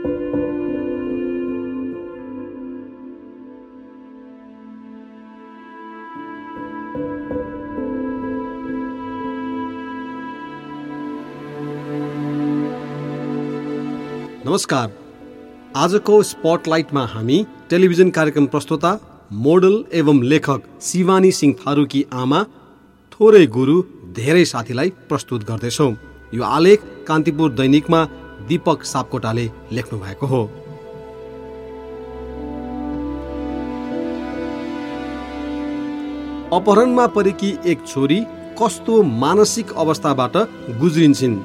नमस्कार। आजको स्पटलाइटमा हामी टेलिभिजन कार्यक्रम प्रस्तुता मोडल एवं लेखक शिवानी सिंह थारूकी आमा थोरै गुरु धेरै साथीलाई प्रस्तुत गर्दैछौँ। यो आलेख कान्तिपुर दैनिकमा दीपक सापकोटाले लेख्नु भएको हो। अपहरणमा परेकी एक छोरी कस्तो मानसिक अवस्थाबाट गुज्रिन्छन्?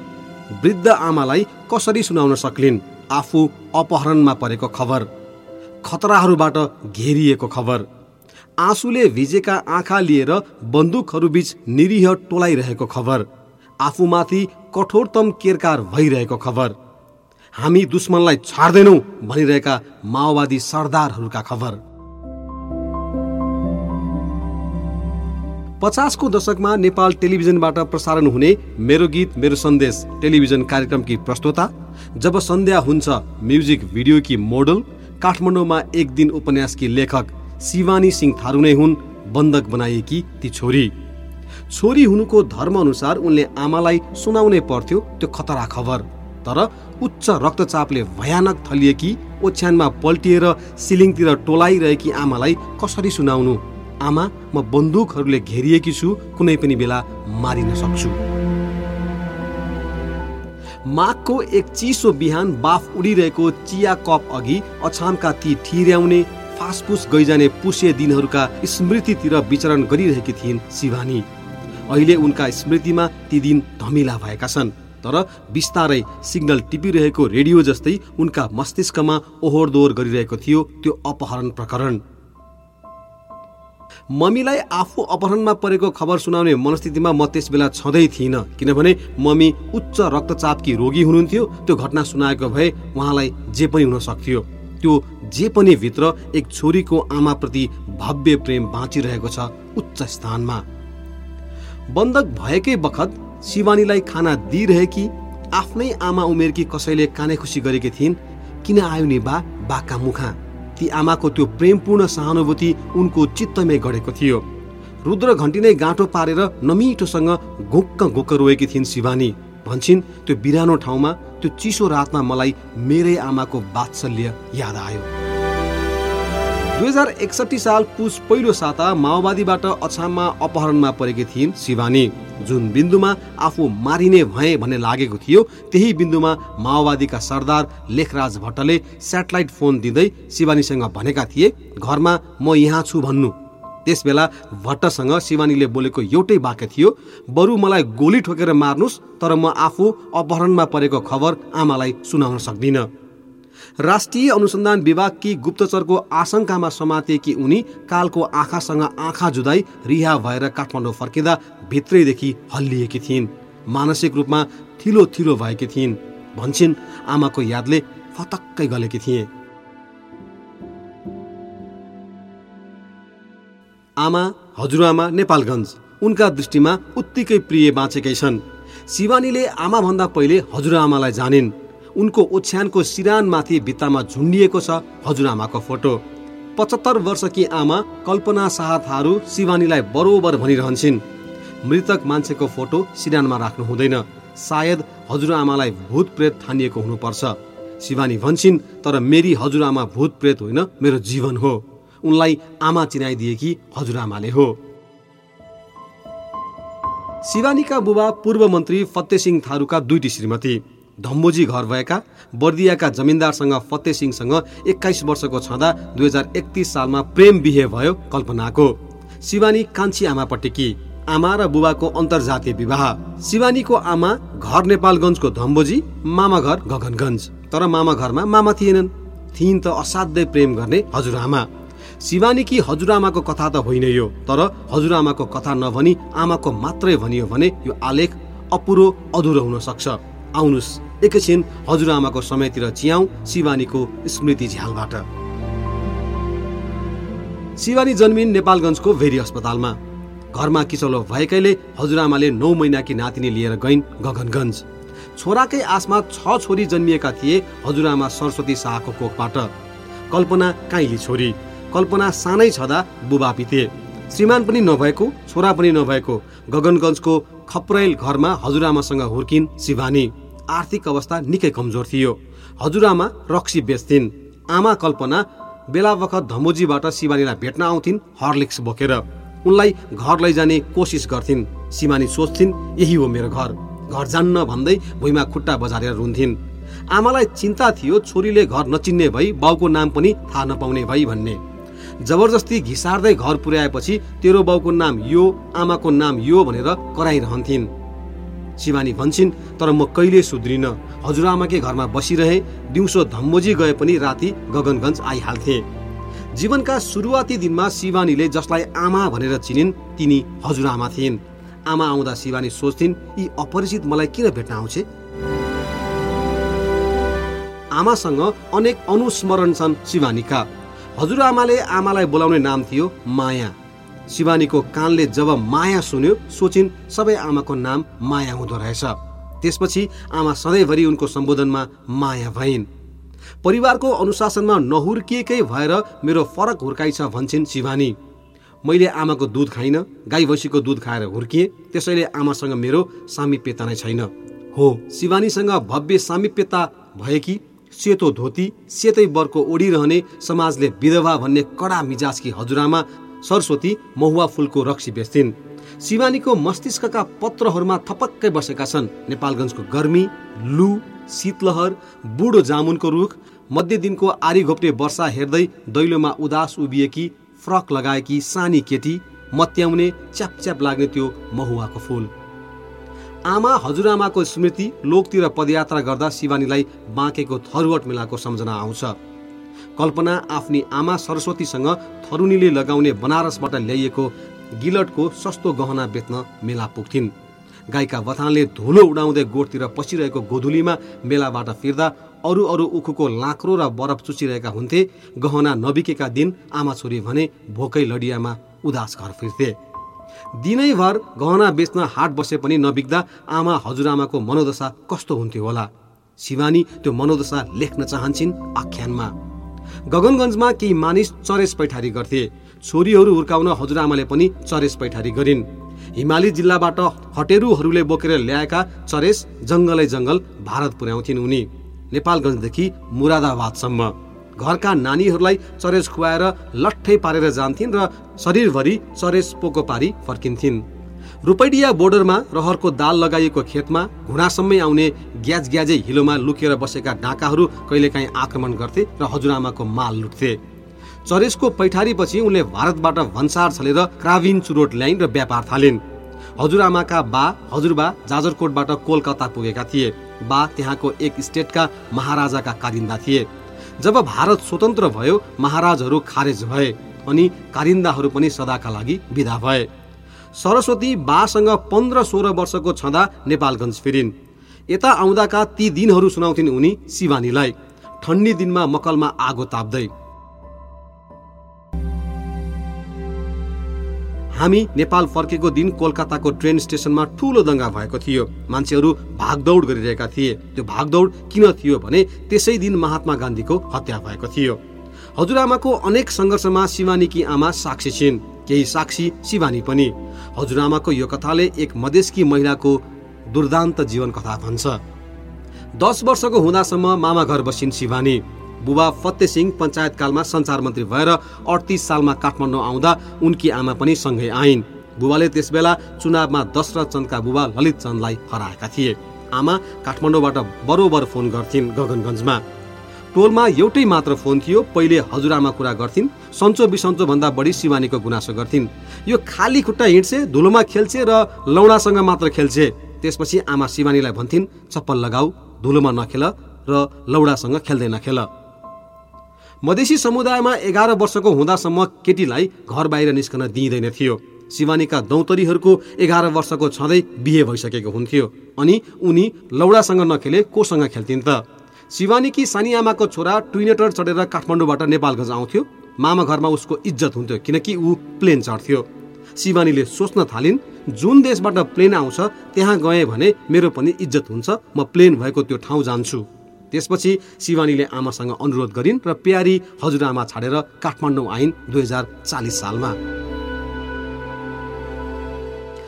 वृद्ध आमालाई कसरी सुनाउन सक्लिन्? आफू अपहरणमा परेको खबर खतराहरूबाट घेरिएको खबर आँसुले भिजेका आँखा लिएर बन्दुकहरूबीच निरीह टोलाइरहेको खबर आफूमाथि कठोरतम केरकार भइरहेको खबर। हामी दुश्मनलाई छाड्दैनौ भनिरहेका माओवादी सरदारहरूका खबर। पचासको दशकमा नेपाल टेलिभिजनबाट प्रसारण हुने मेरो गीत मेरो सन्देश टेलिभिजन कार्यक्रमकी प्रस्तोता। जब सन्ध्या हुन्छ म्युजिक भिडियोकी मोडल काठमाडौँमा एक दिन उपन्यासकी लेखक शिवानी सिंह थारू नै हुन् बन्धक बनाएकी ती छोरी। छोरी हुनुको धर्म अनुसार उनले आमालाई सुनाउनै पर्थ्यो त्यो खतरा खबर। तर उच्च रक्तचापले भयानक थलिएकी ओछ्यानमा पल्टिएर सिलिङतिर टोलाइरहेकी आमालाई कसरी सुनाउनु? आमा म बन्दुकहरूले घेरिएकी छु कुनै पनि बेला मारिन सक्छु। माघको एक चिसो बिहान बाफ उडिरहेको चिया कप अघि अछामका ती ठिर्याउने फासफुस गइजाने पुसे दिनहरूका स्मृतितिर विचरण गरिरहेकी थिइन् शिवानी। अहिले उनका स्मृतिमा ती दिन धमिला भएका छन्। तर बिस्तारै सिग्नल टिपिरहेको रेडियो जस्तै उनका मस्तिष्कमा ओहोर दोहोर गरिरहेको थियो त्यो अपहरण प्रकरण। मम्मीलाई आफू अपहरणमा परेको खबर सुनाउने मनस्थितिमा म त्यस बेला छँदै थिइनँ किनभने मम्मी उच्च रक्तचापकी रोगी हुनुहुन्थ्यो त्यो घटना सुनाएको भए उहाँलाई जे पनि हुन सक्थ्यो। त्यो जे पनि भित्र एक छोरीको आमाप्रति भव्य प्रेम बाँचिरहेको छ उच्च स्थानमा। बन्धक भएकै बखत शिवानीलाई खाना दिइरहेकी आफ्नै आमा उमेरकी कसैले काने खुसी गरेकी थिइन् किन आयो नि बा बाका मुखा? ती आमाको त्यो प्रेमपूर्ण सहानुभूति उनको चित्तमै गढेको थियो। रुद्र घन्टी नै गाँठो पारेर नमिठोसँग घुक्क घुक्क रोएकी थिइन् शिवानी। भन्छन् त्यो बिरानो ठाउँमा त्यो चिसो रातमा मलाई मेरै आमाको वात्सल्य याद आयो। दुई हजार एकसठी साल पुस पहिलो साता माओवादीबाट अछाममा अपहरणमा परेकी थिइन् शिवानी। जुन बिन्दुमा आफू मारिने भए भन्ने लागेको थियो त्यही बिन्दुमा माओवादीका सरदार लेखराज भट्टले सेटेलाइट फोन दिँदै शिवानीसँग भनेका थिए घरमा म यहाँ छु भन्नु। त्यसबेला भट्टसँग शिवानीले बोलेको एउटै वाक्य थियो बरु मलाई गोली ठोकेर मार्नुहोस् तर म आफू अपहरणमा परेको खबर आमालाई सुनाउन सक्दिनँ। राष्ट्रिय अनुसन्धान विभागकी गुप्तचरको आशंकामा समातेकी उनी कालको आँखासँग आँखा जुदाई रिहा भएर काठमाडौँ फर्किँदा भित्रैदेखि हल्लिएकी थिइन्। मानसिक रूपमा थिलो थिलो भएकी थिइन्। भन्छन् आमाको यादले फतक्कै गलेकी थिए। आमा हजुरआमा नेपालगञ्ज उनका दृष्टिमा उत्तिकै प्रिय बाँचेकै छन्। शिवानीले आमाभन्दा पहिले हजुरआमालाई जानिन्। उनको ओछ्यानको सिरानमाथि भित्तामा झुन्डिएको छ हजुरआमाको फोटो। पचहत्तर वर्षकी आमा कल्पना शाह थारू शिवानीलाई बरोबर भनिरहन्छन्। मृतक मान्छेको फोटो सिरानमा राख्नु हुँदैन। सायद हजुरआमालाई भूत प्रेत ठानिएको हुनुपर्छ। शिवानी भन्छन् तर मेरी हजुरआमा भूत प्रेत होइन मेरो जीवन हो। उनलाई आमा चिनाइदिएकी हजुरआमाले हो। शिवानीका बुबा पूर्व मन्त्री फतेसिंह थारूका दुईटी श्रीमती। धम्बोजी घर भएका बर्दियाका जमिनदारसँग फतेह सिंहसँग एक्काइस वर्षको छँदा दुई हजार एकतिस सालमा प्रेम बिहे भयो कल्पनाको। शिवानी कान्छी आमापट्टिकी आमा र बुबाको अन्तर्जातीय विवाह। शिवानीको आमा घर नेपालगञ्जको धम्बोजी मामा घर गगनगञ्ज। तर मामा घरमा मामा थिएनन्। थिइन् त असाध्यै प्रेम गर्ने हजुरआमा। शिवानीकी हजुरआमाको कथा त होइन यो तर हजुरआमाको कथा नभनी आमाको मात्रै भनियो भने यो आलेख अपुरो अधुरो हुन सक्छ। आउनुहोस् एकैछिन हजुरआमाको समयतिर चियाउ शिवानीको स्मृति झ्यालबाट। शिवानी जन्मिन नेपालगञ्जको भेरी अस्पतालमा। घरमा किचौलो भएकैले हजुरआमाले नौ महिनाकी नातिनी लिएर गइन् गगनगञ्ज। छोराकै आसमा छ छोरी जन्मिएका थिए हजुरआमा सरस्वती शाहको कोखबाट। कल्पना काइली छोरी। कल्पना सानै छँदा बुबा पिते। श्रीमान पनि नभएको छोरा पनि नभएको गगनगञ्जको खप्रैल घरमा हजुरआमासँग हुर्किन् शिवानी आर्थिक अवस्था निकै कमजोर थियो। हजुरआमा रक्सी बेच्थिन्। आमा कल्पना बेला बखत धमोजीबाट शिवानीलाई भेट्न आउँथिन् हर्लिक्स बोकेर। उनलाई घर लैजाने कोसिस गर्थिन्। शिवानी सोच्थिन् यही हो मेरो घर। घर जान्न भन्दै भुइँमा खुट्टा बजारेर रुन्थिन्। आमालाई चिन्ता थियो छोरीले घर नचिन्ने भई बाउको नाम पनि थाहा नपाउने भई भन्ने। जबरजस्ती घिसार्दै घर पुर्याएपछि तेरो बाउको नाम यो आमाको नाम यो भनेर कराइरहन्थिन्। शिवानी भन्छन् तर म कहिले सुध्रिन। हजुरआमाकै घरमा बसिरहे दिउँसो धम्मोजी गए पनि राति गगनगञ्ज आइहाल्थे। जीवनका सुरुवाती दिनमा शिवानीले जसलाई आमा भनेर चिनिन् तिनी हजुरआमा थिइन्। आमा आउँदा शिवानी सोच्थिन् यी अपरिचित मलाई किन भेट्न आउँछे? आमासँग अनेक अनुस्मरण छन् शिवानीका। हजुरआमाले आमालाई बोलाउने नाम थियो माया। शिवानीको कानले जब माया सुन्यो सोचिन् सबै आमाको नाम माया हुँदो रहेछ। त्यसपछि आमा सधैँभरि उनको सम्बोधनमा माया भइन्। परिवारको अनुशासनमा नहुर्किएकै भएर मेरो फरक हुर्काइ छ भन्छन् शिवानी। मैले आमाको दुध खाइन गाई भैँसीको दुध खाएर हुर्किएँ त्यसैले आमासँग मेरो सामिप्यता नै छैन। हो शिवानीसँग भव्य सामिप्यता भएकी सेतो धोती सेतै बर्को ओढिरहने समाजले विधवा भन्ने कडा मिजाजकी हजुरआमा सरस्वती महुवा फुलको रक्सी बेच्थिन्। शिवानीको मस्तिष्कका पत्रहरूमा थपक्कै बसेका छन् नेपालगञ्जको गर्मी लु शीतलहर बुढो जामुनको रुख मध्य दिनको आरी घोप्टे वर्षा हेर्दै दैलोमा उदास उभिएकी फ्रक लगाएकी सानी केटी मत्याउने च्याप च्याप लाग्ने त्यो महुवाको फुल। आमा हजुरआमाको स्मृति लोकतिर पदयात्रा गर्दा शिवानीलाई बाँकेको थरुवट मेलाको सम्झना आउँछ। कल्पना आफ्नी आमा सरस्वतीसँग थरुनीले लगाउने बनारसबाट ल्याइएको गिलटको सस्तो गहना बेच्न मेला पुग्थिन्। गाईका बथानले धुलो उडाउँदै गोठतिर पसिरहेको गोधुलीमा मेलाबाट फिर्दा अरू अरू उखुको लाक्रो र बरफ चुचिरहेका हुन्थे। गहना नबिकेका दिन आमा छोरी भने भोकै लडियामा उदास घर फिर्थे। दिनैभर गहना बेच्न हाट बसे पनि नबिग्दा आमा हजुरआमाको मनोदशा कस्तो हुन्थ्यो होला? शिवानी त्यो मनोदशा लेख्न चाहन्छन् आख्यानमा। गगनगञ्जमा केही मानिस चरेस पैठारी गर्थे। छोरीहरू हुर्काउन हजुरआमाले पनि चरेस पैठारी गरिन्। हिमाली जिल्लाबाट हटेरुहरूले बोकेर ल्याएका चरेस जङ्गलै जङ्गल भारत पुर्याउँथिन् उनी। नेपालगञ्जदेखि मुरादाबादसम्म। घरका नानीहरूलाई चरेस खुवाएर लट्ठै पारेर जान्थिन् र शरीरभरि चरेस पोको पारी फर्किन्थिन्। रुपैडिया बोर्डरमा रहरको दाल लगाइएको खेतमा घुँडासम्मै आउने ग्याज ग्याजै हिलोमा लुकेर बसेका डाकाहरू कहिलेकाहीँ आक्रमण गर्थे र हजुरआमाको माल लुट्थे। चरेसको पैठारीपछि उनले भारतबाट भन्सार छलेर क्राभिन चुरोट ल्याइन् र व्यापार थालिन्। हजुरआमाका बा हजुरबा जाजरकोटबाट कोलकाता पुगेका थिए। बा त्यहाँको एक स्टेटका महाराजाका कारिन्दा थिए। जब भारत स्वतन्त्र भयो महाराजहरू खारेज भए अनि कारिन्दाहरू पनि सदाका लागि विदा भए। सरस्वती बासँग पन्ध्र सोह्र वर्षको छँदा नेपालगञ्ज फिरिन्। यता आउँदाका ती दिनहरू सुनाउँथिन् उनी शिवानीलाई। ठन्डी दिनमा मकलमा आगो ताप्दै। हामी नेपाल फर्केको दिन कोलकाताको ट्रेन स्टेसनमा ठुलो दङ्गा भएको थियो। मान्छेहरू भागदौड गरिरहेका थिए। त्यो भागदौड किन थियो भने त्यसै दिन महात्मा गान्धीको हत्या भएको थियो। हजुरआमाको अनेक सङ्घर्षमा शिवानीकी आमा साक्षी छिन्। केही साक्षी शिवानी पनि। हजुरआमाको यो कथाले एक मधेसकी महिलाको दुर्दान्त जीवन कथा भन्छ। दस वर्षको हुँदासम्म मामा घर बसिन् शिवानी। बुबा फत्ते सिंह पञ्चायतकालमा सञ्चार मन्त्री भएर अडतिस सालमा काठमाडौँ आउँदा उनकी आमा पनि सँगै आइन्। बुबाले त्यसबेला चुनावमा दशरथ चन्दका बुबा ललित चन्दलाई हराएका थिए। आमा काठमाडौँबाट बरोबर फोन गर्थिन् गगनगञ्जमा। टोलमा एउटै मात्र फोन थियो पहिले हजुरआमा कुरा गर्थिन् सन्चो बिसन्चो भन्दा बढी शिवानीको गुनासो गर्थिन्। यो खाली खुट्टा हिँड्छे धुलोमा खेल्छे र लौडासँग मात्र खेल्छे। त्यसपछि आमा शिवानीलाई भन्थिन् चप्पल लगाऊ धुलोमा नखेल र लौडासँग खेल्दै नखेल। मधेसी समुदायमा एघार वर्षको हुँदासम्म केटीलाई घर बाहिर निस्कन दिइँदैन थियो। शिवानीका दौतरीहरूको एघार वर्षको छँदै बिहे भइसकेको हुन्थ्यो अनि उनी लौडासँग नखेले कोसँग खेल्थिन् त। शिवानीकी सानी आमाको छोरा ट्विनेटर चढेर काठमाडौँबाट नेपालगञ्ज आउँथ्यो। मामा घरमा उसको इज्जत हुन्थ्यो किनकि ऊ प्लेन चढ्थ्यो। शिवानीले सोच्न थालिन् जुन देशबाट प्लेन आउँछ त्यहाँ गएँ भने मेरो पनि इज्जत हुन्छ म प्लेन भएको त्यो ठाउँ जान्छु। त्यसपछि शिवानीले आमासँग अनुरोध गरिन् र प्यारी हजुरआमा छाडेर काठमाडौँ आइन् दुई हजार चालिस सालमा।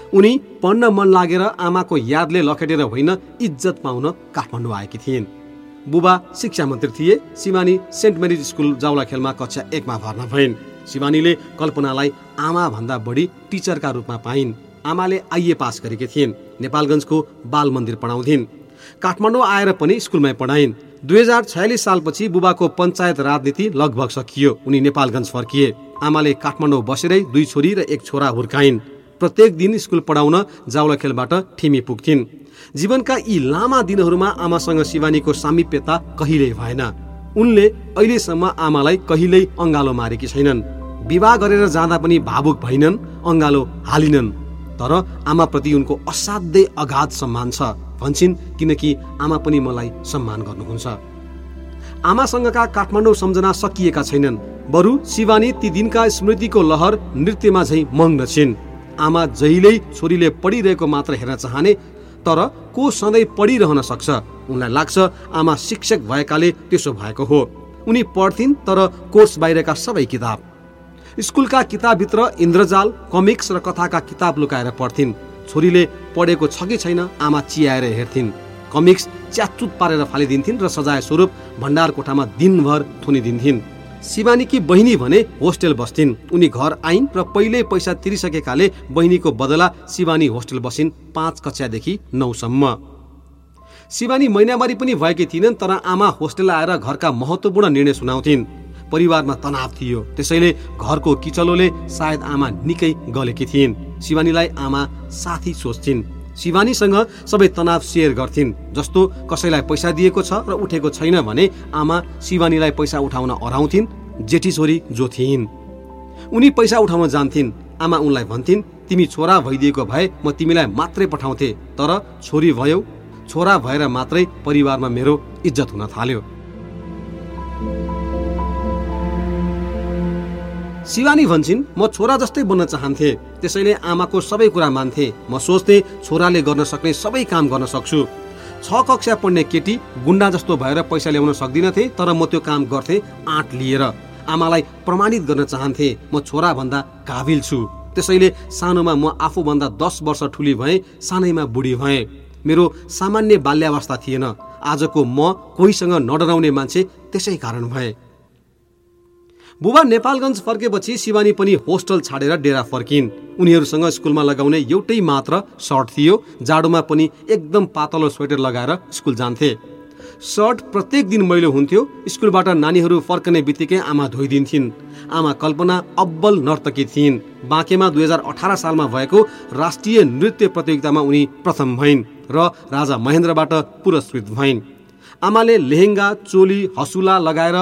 उनी पढ्न मन लागेर आमाको यादले लखेटेर होइन इज्जत पाउन काठमाडौँ आएकी थिइन्। बुबा शिक्षा मन्त्री थिए शिवानी सेन्ट मेरिज स्कुल जाउला खेलमा कक्षा एकमा भर्ना भइन्। शिवानीले कल्पनालाई आमा भन्दा बढी टिचरका रूपमा पाइन्। आमाले आइए पास गरेकी थिइन्। नेपालगञ्जको बाल मन्दिर पढाउँथिन्। काठमाडौँ आएर पनि स्कुलमै पढाइन्। दुई हजार छयालिस सालपछि बुबाको पञ्चायत राजनीति लगभग सकियो। उनी नेपालगञ्ज फर्किए। आमाले काठमाडौँ बसेरै दुई छोरी र एक छोरा हुर्काइन्। प्रत्येक दिन स्कुल पढाउन जाउला खेलबाट ठिमी पुग्थिन्। जीवनका यी लामा दिनहरूमा आमासँग शिवानीको सामिप्यता कहिल्यै भएन। उनले अहिलेसम्म आमालाई कहिल्यै अङ्गालो मारेकी छैनन्। विवाह गरेर जाँदा पनि भावुक भइनन् अङ्गालो हालिनन्। तर आमाप्रति उनको असाध्यै अगाध सम्मान छ। भन्छन् किनकि आमा पनि मलाई सम्मान गर्नुहुन्छ। आमासँगका काठमाडौँ सम्झना सकिएका छैनन्। बरु शिवानी ती दिनका स्मृतिको लहर नृत्यमा झै मग्न छिन्। आमा जहिल्यै छोरीले पढिरहेको मात्र हेर्न चाहने तर को सधैँ पढिरहन सक्छ? उनलाई लाग्छ आमा शिक्षक भएकाले त्यसो भएको हो। उनी पढ्थिन् तर कोर्स बाहिरका सबै किताब। स्कुलका किताबभित्र इन्द्रजाल कमिक्स र कथाका किताब लुकाएर पढ्थिन्। छोरीले पढेको छ कि छैन आमा चियाएर हेर्थिन्। कमिक्स च्याचुत पारेर फालिदिन्थिन् र सजाय स्वरूप भण्डार कोठामा दिनभर थुनिदिन्थिन्। शिवानीकी बहिनी भने होस्टेल बस्थिन्। उनी घर आइन् र पहिल्यै पैसा तिरिसकेकाले बहिनीको बदला शिवानी होस्टेल बसिन् पाँच कक्षादेखि नौसम्म। शिवानी महिनावारी पनि भएकी थिइनन् तर आमा होस्टेल आएर घरका महत्वपूर्ण निर्णय सुनाउँथिन्। परिवारमा तनाव थियो। त्यसैले घरको किचलोले सायद आमा निकै गलेकी थिइन्। शिवानीलाई आमा साथी सोच्थिन्। शिवानीसँग सबै तनाव सेयर गर्थिन् जस्तो कसैलाई पैसा दिएको छ र उठेको छैन भने आमा शिवानीलाई पैसा उठाउन हराउँथिन् जेठी छोरी जो थिइन् उनी पैसा उठाउन जान्थिन् आमा उनलाई भन्थिन् तिमी छोरा भइदिएको भए म तिमीलाई मात्रै पठाउँथे तर छोरी भयौ। छोरा भएर मात्रै परिवारमा मेरो इज्जत हुन थाल्यो। शिवानी भन्छन् म छोरा जस्तै बन्न चाहन्थे। त्यसैले आमाको सबै कुरा मान्थे। म सोच्थे छोराले गर्न सक्ने सबै काम गर्न सक्छु। छ कक्षा पढ्ने केटी गुन्डा जस्तो भएर पैसा ल्याउन सक्दिनथे तर म त्यो काम गर्थे आँट लिएर। आमालाई प्रमाणित गर्न चाहन्थे। म छोरा भन्दा काबिल छु। त्यसैले सानोमा म आफूभन्दा दस वर्ष ठुली भएँ सानैमा बुढी भएँ। मेरो सामान्य बाल्यावस्था थिएन। आजको म कोहीसँग नडराउने मान्छे त्यसै कारण भए। बुबा नेपालगञ्ज फर्केपछि शिवानी पनि होस्टल छाडेर डेरा फर्किन्। उनीहरूसँग स्कुलमा लगाउने एउटै मात्र सर्ट थियो जाडोमा पनि एकदम पातलो स्वेटर लगाएर स्कुल जान्थे। सर्ट प्रत्येक दिन मैलो हुन्थ्यो स्कुलबाट नानीहरू फर्कने बित्तिकै आमा धोइदिन्थिन्। आमा कल्पना अब्बल नर्तकी थिइन्। बाँकेमा दुई हजार अठार सालमा भएको राष्ट्रिय नृत्य प्रतियोगितामा उनी प्रथम भइन् र राजा महेन्द्रबाट पुरस्कृत भइन्। आमाले लेहेङ्गा चोली हसुला लगाएर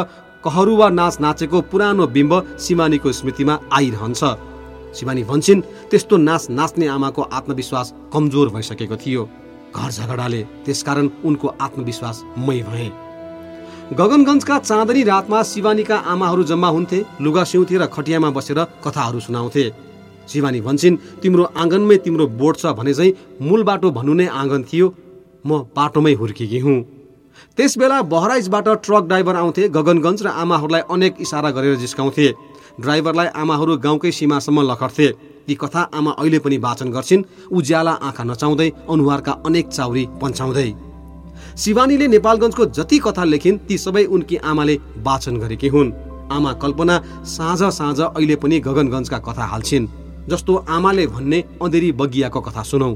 कहरुवा नाच नाचेको पुरानो बिम्ब शिवानीको स्मृतिमा आइरहन्छ। शिवानी भन्छन् त्यस्तो नाच नाच्ने आमाको आत्मविश्वास कमजोर भइसकेको थियो। घर झगडाले त्यसकारण उनको आत्मविश्वास मै भए। गगनगञ्जका चाँदनी रातमा शिवानीका आमाहरू जम्मा हुन्थे लुगा सिउँथे र खटियामा बसेर कथाहरू सुनाउँथे। शिवानी भन्छन् तिम्रो आँगनमै तिम्रो बोट छ भने चाहिँ मूल बाटो भन्नु नै आँगन थियो। म बाटोमै हुर्केकी हुँ त्यस बेला बहराइजबाट ट्रक ड्राइभर आउँथे गगनगञ्ज र आमाहरूलाई अनेक इसारा गरेर जिस्काउँथे। ड्राइभरलाई आमाहरू गाउँकै सीमासम्म लखड्थे ती कथा आमा अहिले पनि वाचन गर्छिन्। उज्याला आँखा नचाउँदै अनुहारका अनेक चाउरी पन्छाउँदै। शिवानीले नेपालगञ्जको जति कथा लेखिन् ती सबै उनकी आमाले वाचन गरेकी हुन्। आमा कल्पना साँझ साँझ अहिले पनि गगनगञ्जका कथा हाल्छिन्। जस्तो आमाले भन्ने अँधेरी बगियाको कथा सुनौ।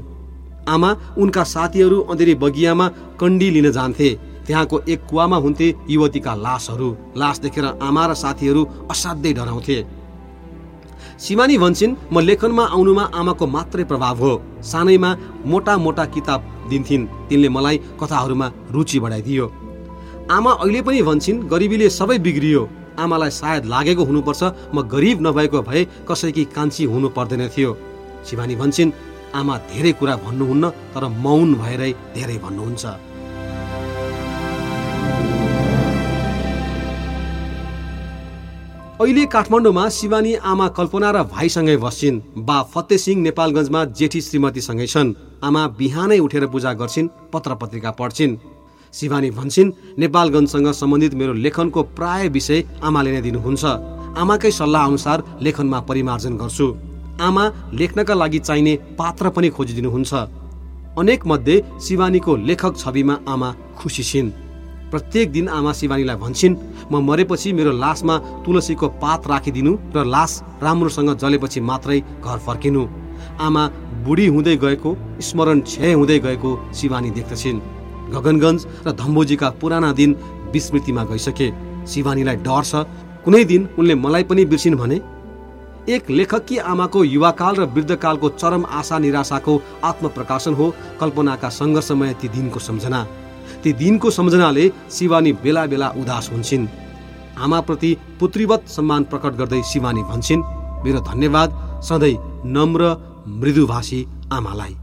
आमा उनका साथीहरू अँधेरी बगियामा कण्डी लिन जान्थे। त्यहाँको एक कुवामा हुन्थे युवतीका लासहरू। लास देखेर आमा र साथीहरू असाध्यै डराउँथे। सिमानी भन्छन् म लेखनमा आउनुमा आमाको मात्रै प्रभाव हो। सानैमा मोटा मोटा किताब दिन्थिन्। तिनले मलाई कथाहरूमा रुचि बढाइदियो। आमा अहिले पनि भन्छन् गरिबीले सबै बिग्रियो। आमालाई सायद लागेको हुनुपर्छ। म गरिब नभएको भए कसैकी कान्छी हुनु पर्दैन थियो। शिवानी भन्छन् आमा धेरै कुरा भन्नुहुन्न तर मौन भएरै धेरै भन्नुहुन्छ। अहिले काठमाडौँमा शिवानी आमा कल्पना र भाइसँगै बस्छिन्। बा फते सिंह नेपालगञ्जमा जेठी श्रीमतीसँगै छन्। आमा बिहानै उठेर पूजा गर्छिन् पत्र पत्रिका पढ्छिन्। शिवानी भन्छन् नेपालगञ्जसँग सम्बन्धित मेरो लेखनको प्राय विषय आमाले नै दिनुहुन्छ। आमाकै सल्लाह अनुसार लेखनमा परिमार्जन गर्छु। आमा लेख्नका लागि चाहिने पात्र पनि खोजिदिनुहुन्छ। अनेक मध्ये शिवानीको लेखक छविमा आमा खुसी छिन्। प्रत्येक दिन आमा शिवानीलाई भन्छन् म मरेपछि मेरो लासमा तुलसीको पात राखिदिनु र लास राम्रोसँग जलेपछि मात्रै घर फर्किनु। आमा बुढी हुँदै गएको स्मरण क्षय हुँदै गएको शिवानी देख्दछिन्। गगनगञ्ज र धम्बोजीका पुराना दिन विस्मृतिमा गइसके। शिवानीलाई डर छ कुनै दिन उनले मलाई पनि बिर्सिन् भने। एक लेखकी आमाको युवाकाल र वृद्धकालको चरम आशा निराशाको आत्मप्रकाशन हो कल्पनाका सङ्घर्षमय ती दिनको सम्झना। ती दिनको सम्झनाले शिवानी बेला बेला उदास हुन्छन्। आमाप्रति पुत्रीवत सम्मान प्रकट गर्दै शिवानी भन्छन् मेरो धन्यवाद सधैँ नम्र मृदुभाषी आमालाई।